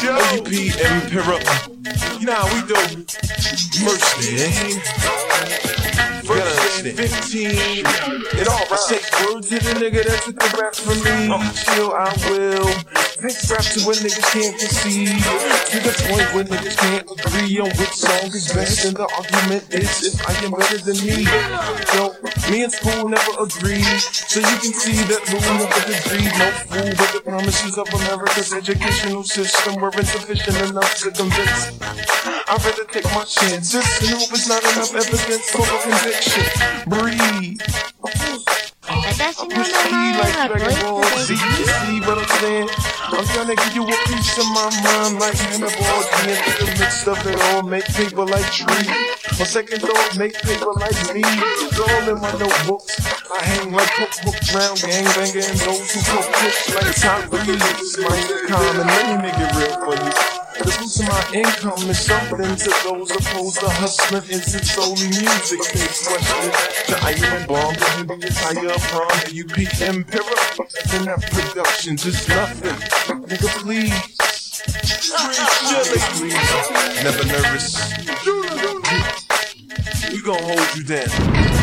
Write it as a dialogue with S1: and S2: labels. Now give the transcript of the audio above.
S1: Joe.
S2: OUP Impera.
S1: You know how we do.
S2: Mercy.
S1: First and 15. It all
S2: I say words to the nigga that took the rap from me. Chill, I will. Rap to when niggas can't conceive. To the point where niggas can't agree on which song is best. And the argument is if I am better than me. Yo, me and school never agreed. So you can see that rule the agreed. No fool but the promises of America's educational system were insufficient enough to convince. I'd rather take my chances and hope it's not enough evidence for a conviction. Breathe.
S3: I'm used to like dragon ball.
S2: See, you I'm saying? I'm trying to give you a piece of my mind like Hannibal. Being in the midst of it all, make people like trees. My second thought, make people like me. It's all in my notebooks. I hang like cookbook drown gangbanger and those who cook books like top really niggas. Like common, let me make it real for you income is something to those opposed to hustling. Is it solely music? Big question. The Iron Bomb, the entire prom, the UP Impera. And that production, just nothing. Nigga, please. Please. Never nervous. We gon' hold you down.